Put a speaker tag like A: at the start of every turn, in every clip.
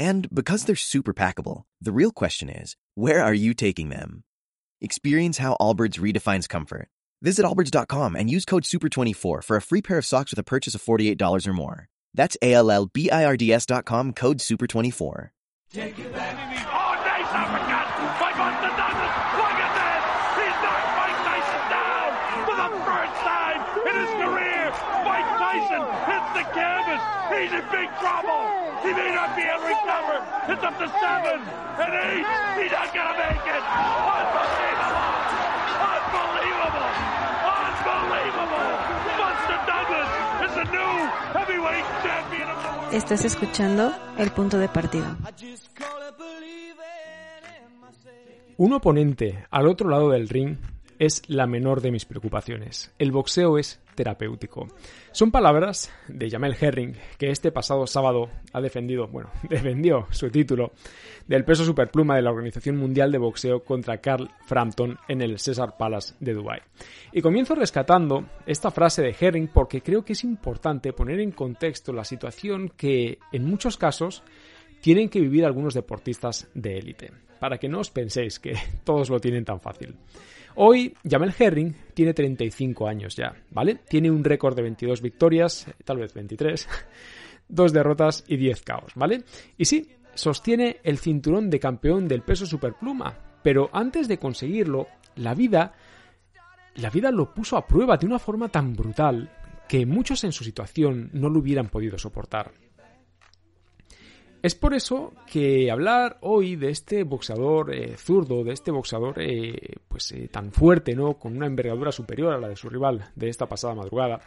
A: And because they're super packable, the real question is, where are you taking them? Experience how Allbirds redefines comfort. Visit allbirds.com and use code SUPER24 for a free pair of socks with a purchase of $48 or more. That's A-L-L-B-I-R-D-S.com code SUPER24.
B: Take it back. Oh, nice uppercut by Buster Douglas. Look at this. He's knocked Mike Tyson down for the first time in his career. Mike Tyson hits the canvas. He's in big trouble. He may not be able to recover. It's up to seven and eight. He's not going to make it. Unbelievable. Unbelievable. Unbelievable. Buster Douglas is the new heavyweight champion of the world.
C: Estás escuchando El Punto de Partido.
D: Un oponente al otro lado del ring es la menor de mis preocupaciones. El boxeo es terapéutico. Son palabras de Jamel Herring, que este pasado sábado ha defendido, bueno, defendió su título del peso superpluma de la Organización Mundial de Boxeo contra Carl Frampton en el Cesar Palace de Dubái. Y comienzo rescatando esta frase de Herring porque creo que es importante poner en contexto la situación que en muchos casos tienen que vivir algunos deportistas de élite, para que no os penséis que todos lo tienen tan fácil. Hoy, Jamel Herring tiene 35 años ya, ¿vale? Tiene un récord de 22 victorias, tal vez 23, dos derrotas y 10 caos, ¿vale? Y sí, sostiene el cinturón de campeón del peso superpluma, pero antes de conseguirlo, la vida, la vida lo puso a prueba de una forma tan brutal que muchos en su situación no lo hubieran podido soportar. Es por eso que hablar hoy de este boxeador eh, zurdo, de este boxeador eh, pues eh, tan fuerte, ¿no? Con una envergadura superior a la de su rival de esta pasada madrugada,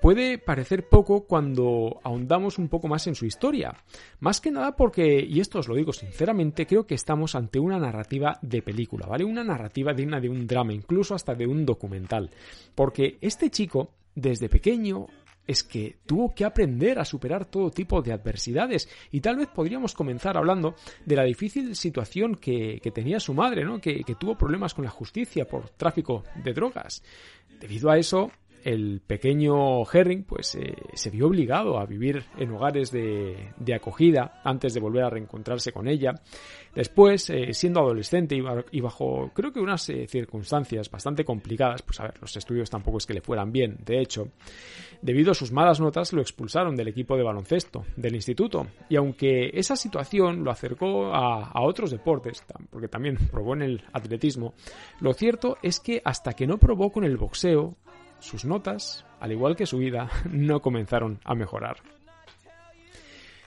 D: puede parecer poco cuando ahondamos un poco más en su historia. Más que nada porque, y esto os lo digo sinceramente, creo que estamos ante una narrativa de película, ¿vale? Una narrativa digna de un drama, incluso hasta de un documental. Porque este chico, desde pequeño, es que tuvo que aprender a superar todo tipo de adversidades y tal vez podríamos comenzar hablando de la difícil situación que, que tenía su madre, ¿no? Que, que, tuvo problemas con la justicia por tráfico de drogas. Debido a eso, el pequeño Herring pues eh, se vio obligado a vivir en hogares de, de, acogida antes de volver a reencontrarse con ella. Después, eh, siendo adolescente y, bajo creo que unas eh, circunstancias bastante complicadas, pues a ver, los estudios tampoco es que le fueran bien, de hecho, debido a sus malas notas lo expulsaron del equipo de baloncesto del instituto. Y aunque esa situación lo acercó a, a otros deportes, porque también probó en el atletismo, lo cierto es que hasta que no probó con el boxeo, sus notas, al igual que su vida, no comenzaron a mejorar.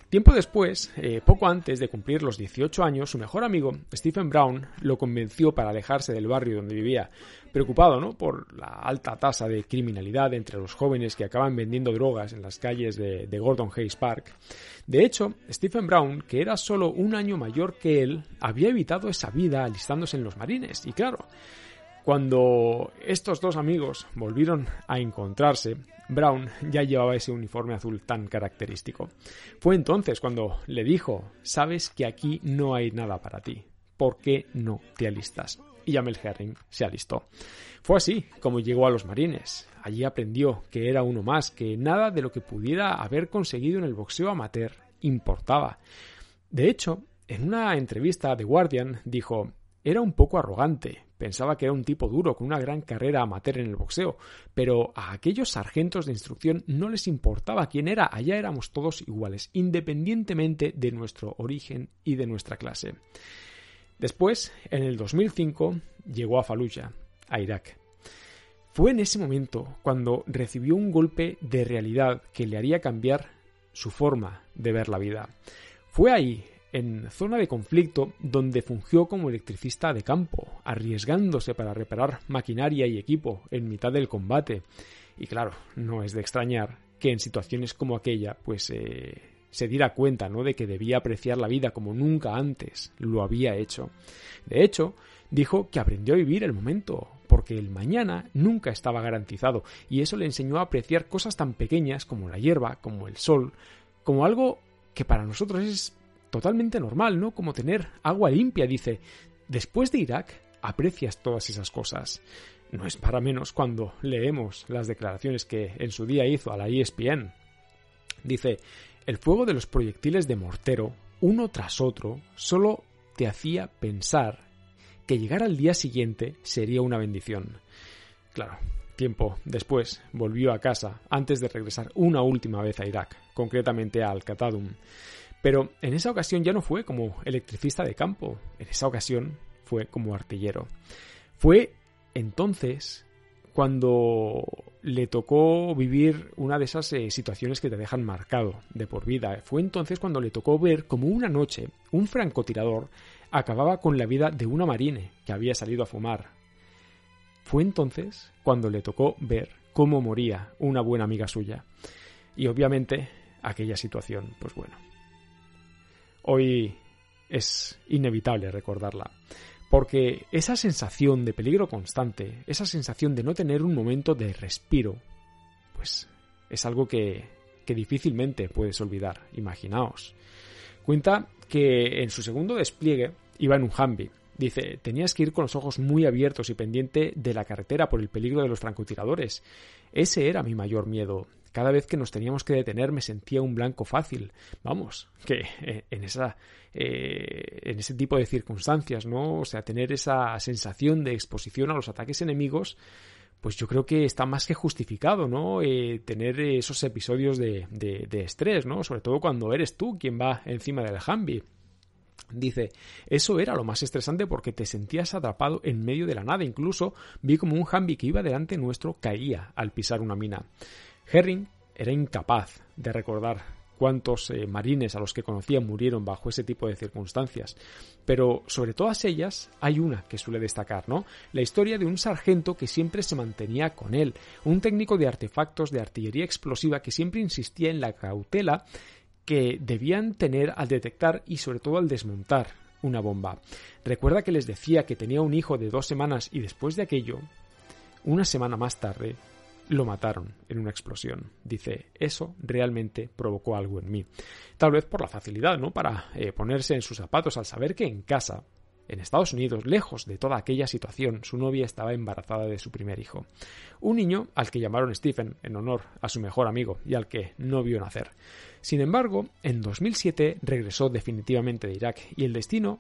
D: Tiempo después, eh, poco antes de cumplir los 18 años, su mejor amigo, Stephen Brown, lo convenció para alejarse del barrio donde vivía, preocupado ¿no? por la alta tasa de criminalidad entre los jóvenes que acaban vendiendo drogas en las calles de, de Gordon Hayes Park. De hecho, Stephen Brown, que era solo un año mayor que él, había evitado esa vida alistándose en los marines, y claro, cuando estos dos amigos volvieron a encontrarse, Brown ya llevaba ese uniforme azul tan característico. Fue entonces cuando le dijo, sabes que aquí no hay nada para ti, ¿por qué no te alistas? Y Jamel Herring se alistó. Fue así como llegó a los marines. Allí aprendió que era uno más, que nada de lo que pudiera haber conseguido en el boxeo amateur importaba. De hecho, en una entrevista a The Guardian dijo, era un poco arrogante, Pensaba que era un tipo duro, con una gran carrera amateur en el boxeo, pero a aquellos sargentos de instrucción no les importaba quién era, allá éramos todos iguales, independientemente de nuestro origen y de nuestra clase. Después, en el 2005, llegó a Fallujah, a Irak. Fue en ese momento cuando recibió un golpe de realidad que le haría cambiar su forma de ver la vida. Fue ahí, en zona de conflicto donde fungió como electricista de campo, arriesgándose para reparar maquinaria y equipo en mitad del combate. Y claro, no es de extrañar que en situaciones como aquella, pues eh, se diera cuenta, ¿no? De que debía apreciar la vida como nunca antes lo había hecho. De hecho, dijo que aprendió a vivir el momento, porque el mañana nunca estaba garantizado, y eso le enseñó a apreciar cosas tan pequeñas como la hierba, como el sol, como algo que para nosotros es totalmente normal, ¿no? Como tener agua limpia, dice. Después de Irak, aprecias todas esas cosas. No es para menos cuando leemos las declaraciones que en su día hizo a la ESPN. Dice, el fuego de los proyectiles de mortero, uno tras otro, solo te hacía pensar que llegar al día siguiente sería una bendición. Claro, tiempo después volvió a casa antes de regresar una última vez a Irak, concretamente a Al-Qatadum. Pero en esa ocasión ya no fue como electricista de campo, en esa ocasión fue como artillero. Fue entonces cuando le tocó vivir una de esas eh, situaciones que te dejan marcado de por vida. Fue entonces cuando le tocó ver como una noche un francotirador acababa con la vida de una marine que había salido a fumar. Fue entonces cuando le tocó ver cómo moría una buena amiga suya. Y obviamente aquella situación, pues bueno, hoy es inevitable recordarla. Porque esa sensación de peligro constante, esa sensación de no tener un momento de respiro, pues es algo que, que difícilmente puedes olvidar, imaginaos. Cuenta que en su segundo despliegue iba en un Humvee. Dice, tenías que ir con los ojos muy abiertos y pendiente de la carretera por el peligro de los francotiradores. Ese era mi mayor miedo. Cada vez que nos teníamos que detener me sentía un blanco fácil. Vamos, que eh, en esa eh, en ese tipo de circunstancias, ¿no? O sea, tener esa sensación de exposición a los ataques enemigos, pues yo creo que está más que justificado, ¿no? Eh, tener esos episodios de, de, estrés, ¿no? Sobre todo cuando eres tú quien va encima del Humvee. Dice, eso era lo más estresante porque te sentías atrapado en medio de la nada. Incluso vi como un Humvee que iba delante nuestro caía al pisar una mina. Herring era incapaz de recordar cuántos eh, marines a los que conocía murieron bajo ese tipo de circunstancias. Pero sobre todas ellas hay una que suele destacar, ¿no? La historia de un sargento que siempre se mantenía con él, un técnico de artefactos de artillería explosiva que siempre insistía en la cautela que debían tener al detectar y sobre todo al desmontar una bomba. Recuerda que les decía que tenía un hijo de dos semanas y después de aquello, una semana más tarde, lo mataron en una explosión. Dice, eso realmente provocó algo en mí. Tal vez por la facilidad, ¿no? Para eh, ponerse en sus zapatos al saber que en casa, en Estados Unidos, lejos de toda aquella situación, su novia estaba embarazada de su primer hijo. Un niño al que llamaron Stephen en honor a su mejor amigo y al que no vio nacer. Sin embargo, en 2007 regresó definitivamente de Irak y el destino...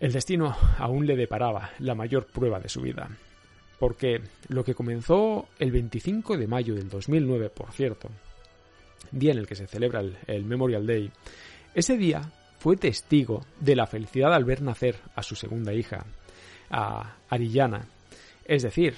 D: El destino aún le deparaba la mayor prueba de su vida porque lo que comenzó el 25 de mayo del 2009, por cierto, día en el que se celebra el, Memorial Day, ese día fue testigo de la felicidad al ver nacer a su segunda hija, a Arillana. Es decir,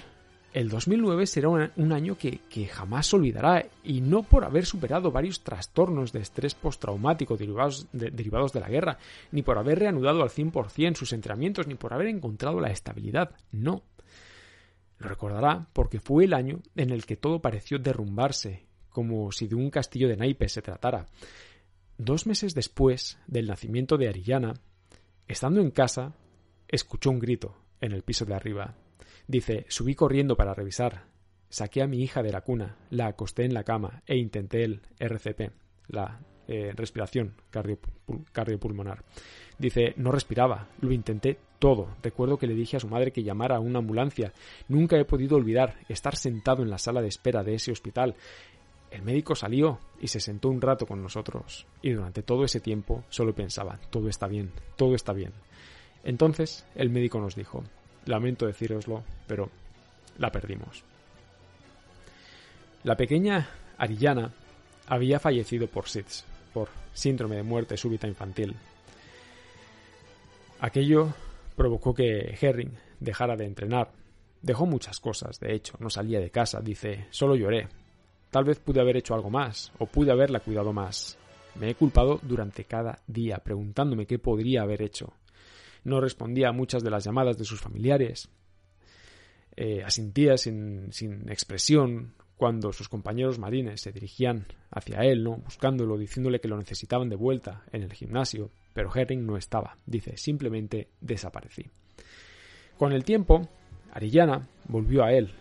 D: el 2009 será un, año que, jamás olvidará y no por haber superado varios trastornos de estrés postraumático derivados de, derivados de la guerra, ni por haber reanudado al 100% sus entrenamientos, ni por haber encontrado la estabilidad, no, lo recordará porque fue el año en el que todo pareció derrumbarse, como si de un castillo de naipes se tratara. Dos meses después del nacimiento de Arillana, estando en casa, escuchó un grito en el piso de arriba. Dice, subí corriendo para revisar. Saqué a mi hija de la cuna, la acosté en la cama e intenté el RCP, la eh, respiración cardiopulmonar. Dice, no respiraba, lo intenté todo. Recuerdo que le dije a su madre que llamara a una ambulancia. Nunca he podido olvidar estar sentado en la sala de espera de ese hospital. El médico salió y se sentó un rato con nosotros, y durante todo ese tiempo solo pensaba, todo está bien, todo está bien. Entonces el médico nos dijo, lamento decíroslo, pero la perdimos. La pequeña Arillana había fallecido por SIDS, por síndrome de muerte súbita infantil, Aquello provocó que Herring dejara de entrenar. Dejó muchas cosas, de hecho, no salía de casa, dice, solo lloré. Tal vez pude haber hecho algo más, o pude haberla cuidado más. Me he culpado durante cada día, preguntándome qué podría haber hecho. No respondía a muchas de las llamadas de sus familiares. Eh, asintía sin, sin expresión, cuando sus compañeros marines se dirigían hacia él, ¿no? buscándolo, diciéndole que lo necesitaban de vuelta en el gimnasio, pero Herring no estaba, dice, simplemente desaparecí. Con el tiempo, Arillana volvió a él,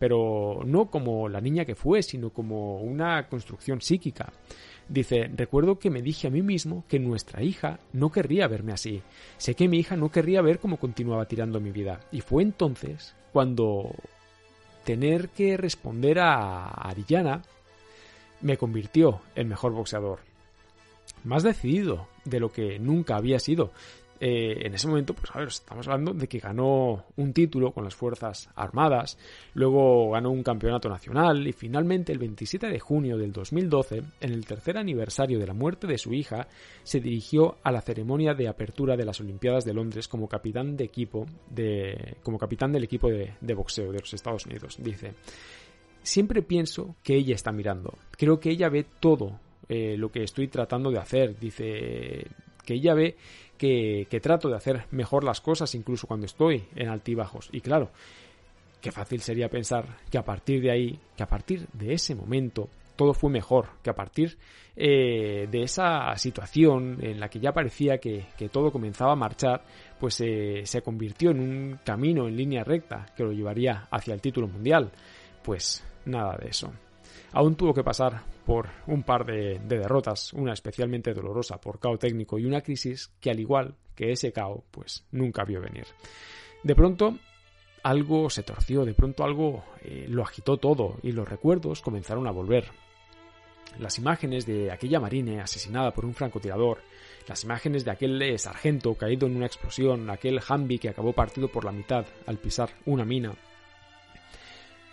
D: pero no como la niña que fue, sino como una construcción psíquica. Dice, recuerdo que me dije a mí mismo que nuestra hija no querría verme así. Sé que mi hija no querría ver cómo continuaba tirando mi vida. Y fue entonces cuando tener que responder a Arillana me convirtió en mejor boxeador. Más decidido de lo que nunca había sido. Eh, en ese momento, pues a ver, estamos hablando de que ganó un título con las Fuerzas Armadas, luego ganó un campeonato nacional y finalmente el 27 de junio del 2012, en el tercer aniversario de la muerte de su hija, se dirigió a la ceremonia de apertura de las Olimpiadas de Londres como capitán de equipo de, como capitán del equipo de, de boxeo de los Estados Unidos. Dice, siempre pienso que ella está mirando, creo que ella ve todo eh, lo que estoy tratando de hacer. Dice que ella ve que, trato de hacer mejor las cosas incluso cuando estoy en altibajos. Y claro, qué fácil sería pensar que a partir de ahí, que a partir de ese momento, todo fue mejor, que a partir eh, de esa situación en la que ya parecía que, todo comenzaba a marchar, pues eh, se convirtió en un camino en línea recta que lo llevaría hacia el título mundial. Pues nada de eso. Aún tuvo que pasar por un par de, derrotas, una especialmente dolorosa por cao técnico y una crisis que al igual que ese cao, pues nunca vio venir. De pronto algo se torció, de pronto algo eh, lo agitó todo y los recuerdos comenzaron a volver. Las imágenes de aquella marine asesinada por un francotirador, las imágenes de aquel eh, sargento caído en una explosión, aquel Humvee que acabó partido por la mitad al pisar una mina,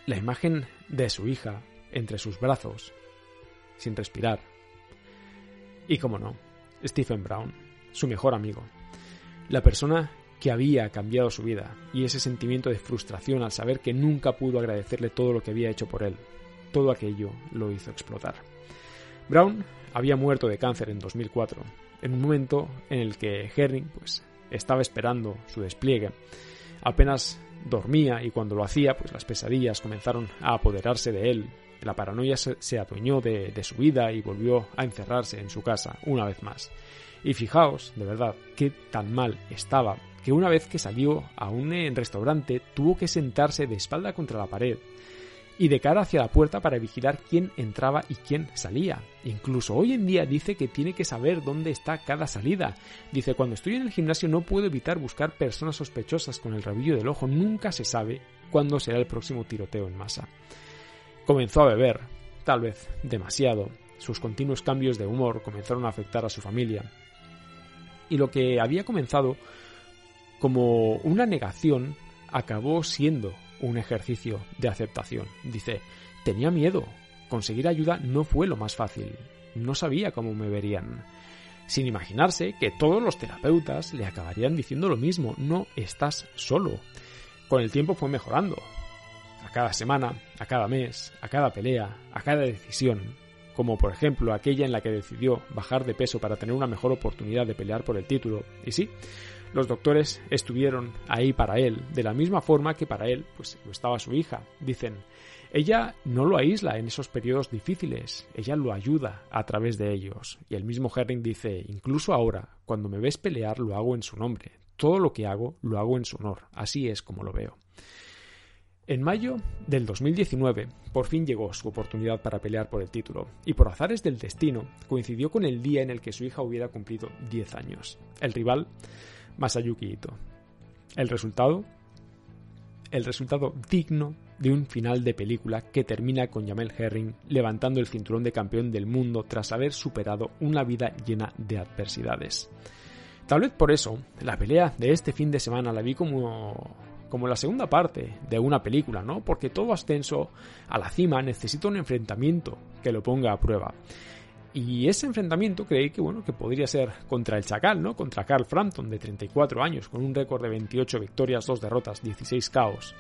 D: la imagen de su hija entre sus brazos, sin respirar. Y como no, Stephen Brown, su mejor amigo, la persona que había cambiado su vida y ese sentimiento de frustración al saber que nunca pudo agradecerle todo lo que había hecho por él. Todo aquello lo hizo explotar. Brown había muerto de cáncer en 2004, en un momento en el que Herring pues, estaba esperando su despliegue. Apenas dormía y cuando lo hacía, pues las pesadillas comenzaron a apoderarse de él la paranoia se, adueñó de, su vida y volvió a encerrarse en su casa una vez más. Y fijaos, de verdad, qué tan mal estaba, que una vez que salió a un eh, restaurante tuvo que sentarse de espalda contra la pared y de cara hacia la puerta para vigilar quién entraba y quién salía. Incluso hoy en día dice que tiene que saber dónde está cada salida. Dice, cuando estoy en el gimnasio no puedo evitar buscar personas sospechosas con el rabillo del ojo, nunca se sabe cuándo será el próximo tiroteo en masa. Comenzó a beber, tal vez demasiado. Sus continuos cambios de humor comenzaron a afectar a su familia. Y lo que había comenzado como una negación acabó siendo un ejercicio de aceptación. Dice, tenía miedo. Conseguir ayuda no fue lo más fácil. No sabía cómo me verían. Sin imaginarse que todos los terapeutas le acabarían diciendo lo mismo, no estás solo. Con el tiempo fue mejorando a cada semana, a cada mes, a cada pelea, a cada decisión, como por ejemplo aquella en la que decidió bajar de peso para tener una mejor oportunidad de pelear por el título. Y sí, los doctores estuvieron ahí para él, de la misma forma que para él, pues lo estaba su hija. Dicen, ella no lo aísla en esos periodos difíciles, ella lo ayuda a través de ellos. Y el mismo Herring dice, incluso ahora, cuando me ves pelear, lo hago en su nombre. Todo lo que hago, lo hago en su honor. Así es como lo veo. En mayo del 2019, por fin llegó su oportunidad para pelear por el título, y por azares del destino, coincidió con el día en el que su hija hubiera cumplido 10 años. El rival, Masayuki Ito. El resultado, el resultado digno de un final de película que termina con Jamel Herring levantando el cinturón de campeón del mundo tras haber superado una vida llena de adversidades. Tal vez por eso, la pelea de este fin de semana la vi como como la segunda parte de una película, ¿no? Porque todo ascenso a la cima necesita un enfrentamiento que lo ponga a prueba. Y ese enfrentamiento creí que bueno, que podría ser contra el Chacal, ¿no? Contra Carl Frampton de 34 años con un récord de 28 victorias, 2 derrotas, 16 caos.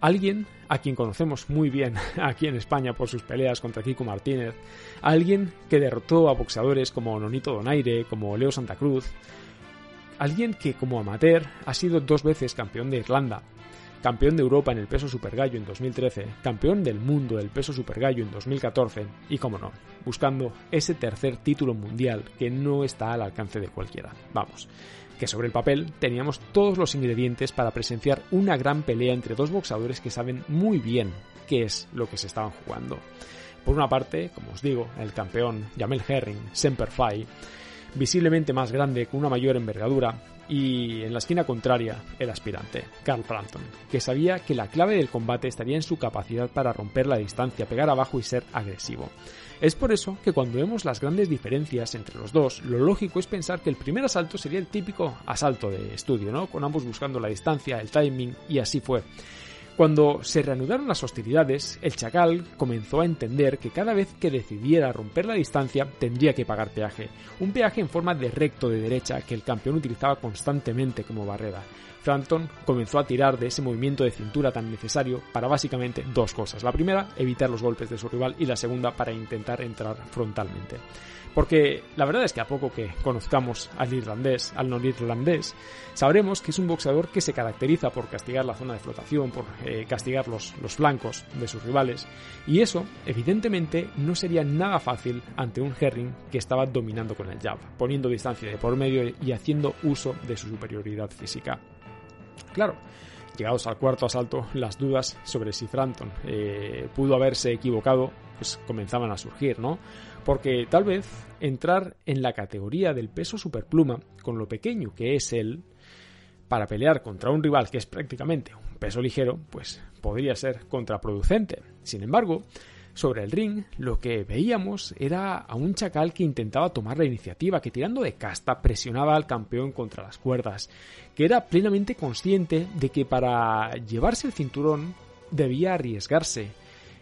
D: Alguien a quien conocemos muy bien aquí en España por sus peleas contra Kiko Martínez, alguien que derrotó a boxeadores como Nonito Donaire, como Leo Santa Cruz, alguien que como amateur ha sido dos veces campeón de Irlanda, campeón de Europa en el peso supergallo en 2013, campeón del mundo del peso supergallo en 2014 y, como no, buscando ese tercer título mundial que no está al alcance de cualquiera. Vamos, que sobre el papel teníamos todos los ingredientes para presenciar una gran pelea entre dos boxeadores que saben muy bien qué es lo que se estaban jugando. Por una parte, como os digo, el campeón Jamel Herring, Semper visiblemente más grande, con una mayor envergadura, y en la esquina contraria, el aspirante, Carl Frampton, que sabía que la clave del combate estaría en su capacidad para romper la distancia, pegar abajo y ser agresivo. Es por eso que cuando vemos las grandes diferencias entre los dos, lo lógico es pensar que el primer asalto sería el típico asalto de estudio, ¿no? Con ambos buscando la distancia, el timing, y así fue. Cuando se reanudaron las hostilidades, el chacal comenzó a entender que cada vez que decidiera romper la distancia tendría que pagar peaje, un peaje en forma de recto de derecha que el campeón utilizaba constantemente como barrera. Frampton comenzó a tirar de ese movimiento de cintura tan necesario para básicamente dos cosas. La primera, evitar los golpes de su rival y la segunda, para intentar entrar frontalmente. Porque la verdad es que a poco que conozcamos al irlandés, al norirlandés, sabremos que es un boxeador que se caracteriza por castigar la zona de flotación, por eh, castigar los, los flancos de sus rivales, y eso, evidentemente, no sería nada fácil ante un Herring que estaba dominando con el jab, poniendo distancia de por medio y haciendo uso de su superioridad física. Claro, llegados al cuarto asalto, las dudas sobre si Frampton eh, pudo haberse equivocado, pues comenzaban a surgir, ¿no? Porque tal vez entrar en la categoría del peso superpluma, con lo pequeño que es él, para pelear contra un rival que es prácticamente un peso ligero, pues podría ser contraproducente. Sin embargo, sobre el ring, lo que veíamos era a un chacal que intentaba tomar la iniciativa, que tirando de casta presionaba al campeón contra las cuerdas, que era plenamente consciente de que para llevarse el cinturón debía arriesgarse.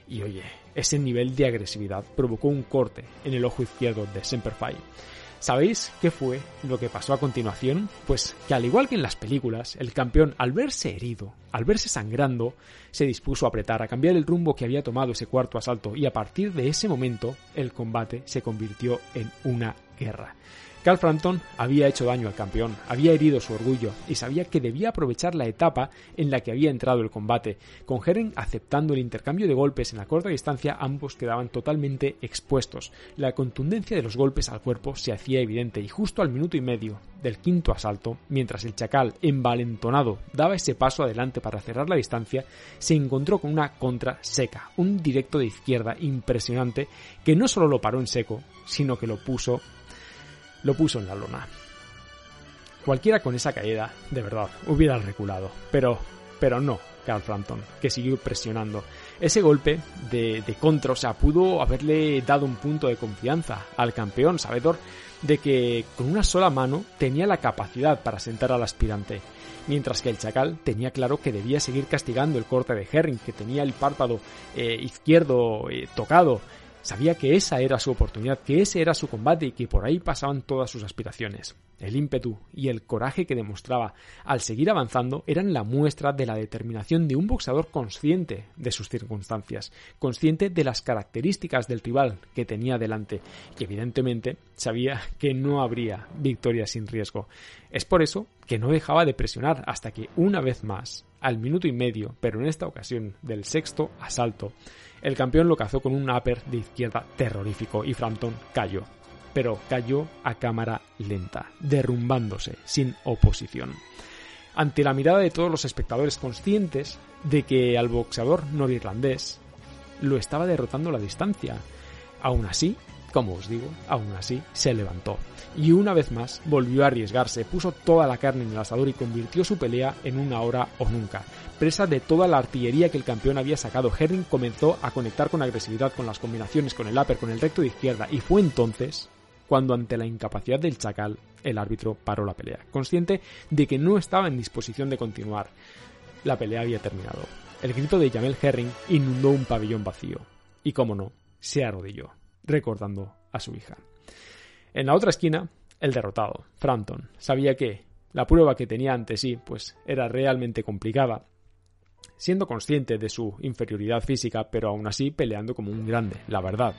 D: Y oye, ese nivel de agresividad provocó un corte en el ojo izquierdo de Semperfi. ¿Sabéis qué fue lo que pasó a continuación? Pues que al igual que en las películas, el campeón al verse herido, al verse sangrando, se dispuso a apretar, a cambiar el rumbo que había tomado ese cuarto asalto y a partir de ese momento el combate se convirtió en una guerra. Carl Frampton había hecho daño al campeón, había herido su orgullo y sabía que debía aprovechar la etapa en la que había entrado el combate. Con Herring aceptando el intercambio de golpes en la corta distancia, ambos quedaban totalmente expuestos. La contundencia de los golpes al cuerpo se hacía evidente y justo al minuto y medio del quinto asalto, mientras el chacal, envalentonado, daba ese paso adelante para cerrar la distancia, se encontró con una contra seca, un directo de izquierda impresionante que no solo lo paró en seco, sino que lo puso lo puso en la lona. Cualquiera con esa caída, de verdad, hubiera reculado, pero, pero no Carl Frampton, que siguió presionando. Ese golpe de, de contra, o sea, pudo haberle dado un punto de confianza al campeón, sabedor de que con una sola mano tenía la capacidad para sentar al aspirante, mientras que el chacal tenía claro que debía seguir castigando el corte de Herring, que tenía el párpado eh, izquierdo eh, tocado, Sabía que esa era su oportunidad, que ese era su combate y que por ahí pasaban todas sus aspiraciones. El ímpetu y el coraje que demostraba al seguir avanzando eran la muestra de la determinación de un boxeador consciente de sus circunstancias, consciente de las características del rival que tenía delante y evidentemente sabía que no habría victoria sin riesgo. Es por eso que no dejaba de presionar hasta que una vez más, al minuto y medio, pero en esta ocasión del sexto asalto, el campeón lo cazó con un upper de izquierda terrorífico y Frampton cayó. Pero cayó a cámara lenta, derrumbándose, sin oposición. Ante la mirada de todos los espectadores conscientes de que al boxeador norirlandés lo estaba derrotando a la distancia. Aún así, como os digo, aún así se levantó. Y una vez más volvió a arriesgarse, puso toda la carne en el asador y convirtió su pelea en una hora o nunca. Presa de toda la artillería que el campeón había sacado, Herring comenzó a conectar con agresividad con las combinaciones con el upper, con el recto de izquierda, y fue entonces cuando ante la incapacidad del chacal, el árbitro paró la pelea, consciente de que no estaba en disposición de continuar. La pelea había terminado. El grito de Jamel Herring inundó un pabellón vacío, y como no, se arrodilló, recordando a su hija. En la otra esquina, el derrotado, Frampton, sabía que la prueba que tenía ante sí, pues era realmente complicada siendo consciente de su inferioridad física, pero aún así peleando como un grande, la verdad.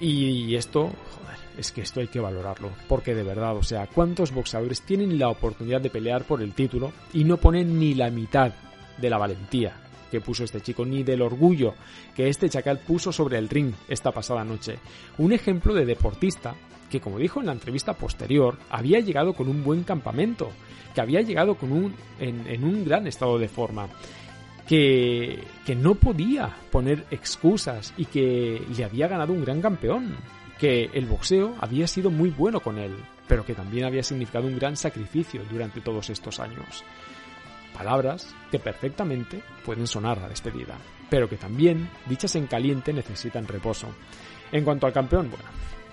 D: Y esto, joder, es que esto hay que valorarlo, porque de verdad, o sea, ¿cuántos boxeadores tienen la oportunidad de pelear por el título y no ponen ni la mitad de la valentía que puso este chico, ni del orgullo que este chacal puso sobre el ring esta pasada noche. Un ejemplo de deportista que, como dijo en la entrevista posterior, había llegado con un buen campamento, que había llegado con un, en, un gran estado de forma. Que, que, no podía poner excusas y que le había ganado un gran campeón, que el boxeo había sido muy bueno con él, pero que también había significado un gran sacrificio durante todos estos años. Palabras que perfectamente pueden sonar a despedida, pero que también, dichas en caliente, necesitan reposo. En cuanto al campeón, bueno,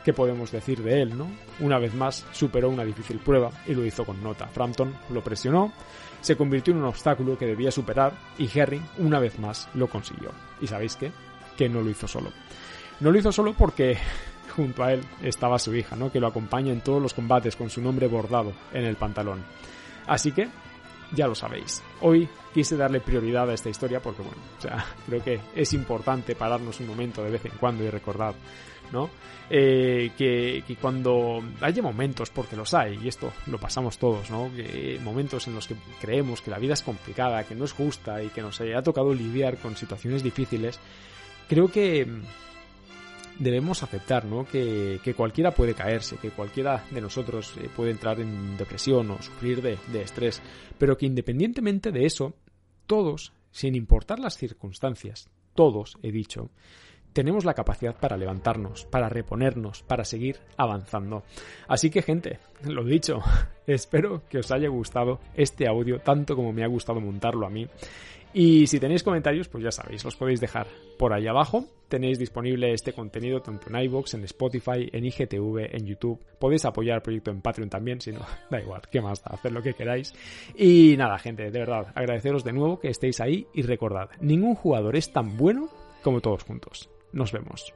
D: ¿qué podemos decir de él, no? Una vez más superó una difícil prueba y lo hizo con nota. Frampton lo presionó, se convirtió en un obstáculo que debía superar y Herring, una vez más, lo consiguió. ¿Y sabéis qué? Que no lo hizo solo. No lo hizo solo porque junto a él estaba su hija, ¿no? Que lo acompaña en todos los combates con su nombre bordado en el pantalón. Así que ya lo sabéis. Hoy quise darle prioridad a esta historia porque, bueno, o sea, creo que es importante pararnos un momento de vez en cuando y recordar, ¿no? Eh, que, cuando haya momentos, porque los hay, y esto lo pasamos todos, ¿no? momentos en los que creemos que la vida es complicada, que no es justa y que nos ha tocado lidiar con situaciones difíciles, creo que debemos aceptar ¿no? que, cualquiera puede caerse, que cualquiera de nosotros eh, puede entrar en depresión o sufrir de, de estrés, pero que independientemente de eso, todos, sin importar las circunstancias, todos, he dicho, tenemos la capacidad para levantarnos, para reponernos, para seguir avanzando. Así que gente, lo dicho, espero que os haya gustado este audio tanto como me ha gustado montarlo a mí. Y si tenéis comentarios, pues ya sabéis, los podéis dejar por ahí abajo. Tenéis disponible este contenido tanto en iVoox, en Spotify, en IGTV, en YouTube. Podéis apoyar el proyecto en Patreon también, si no, da igual, qué más da, hacer lo que queráis. Y nada, gente, de verdad, agradeceros de nuevo que estéis ahí y recordad, ningún jugador es tan bueno como todos juntos. Nos vemos.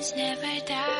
E: Never die.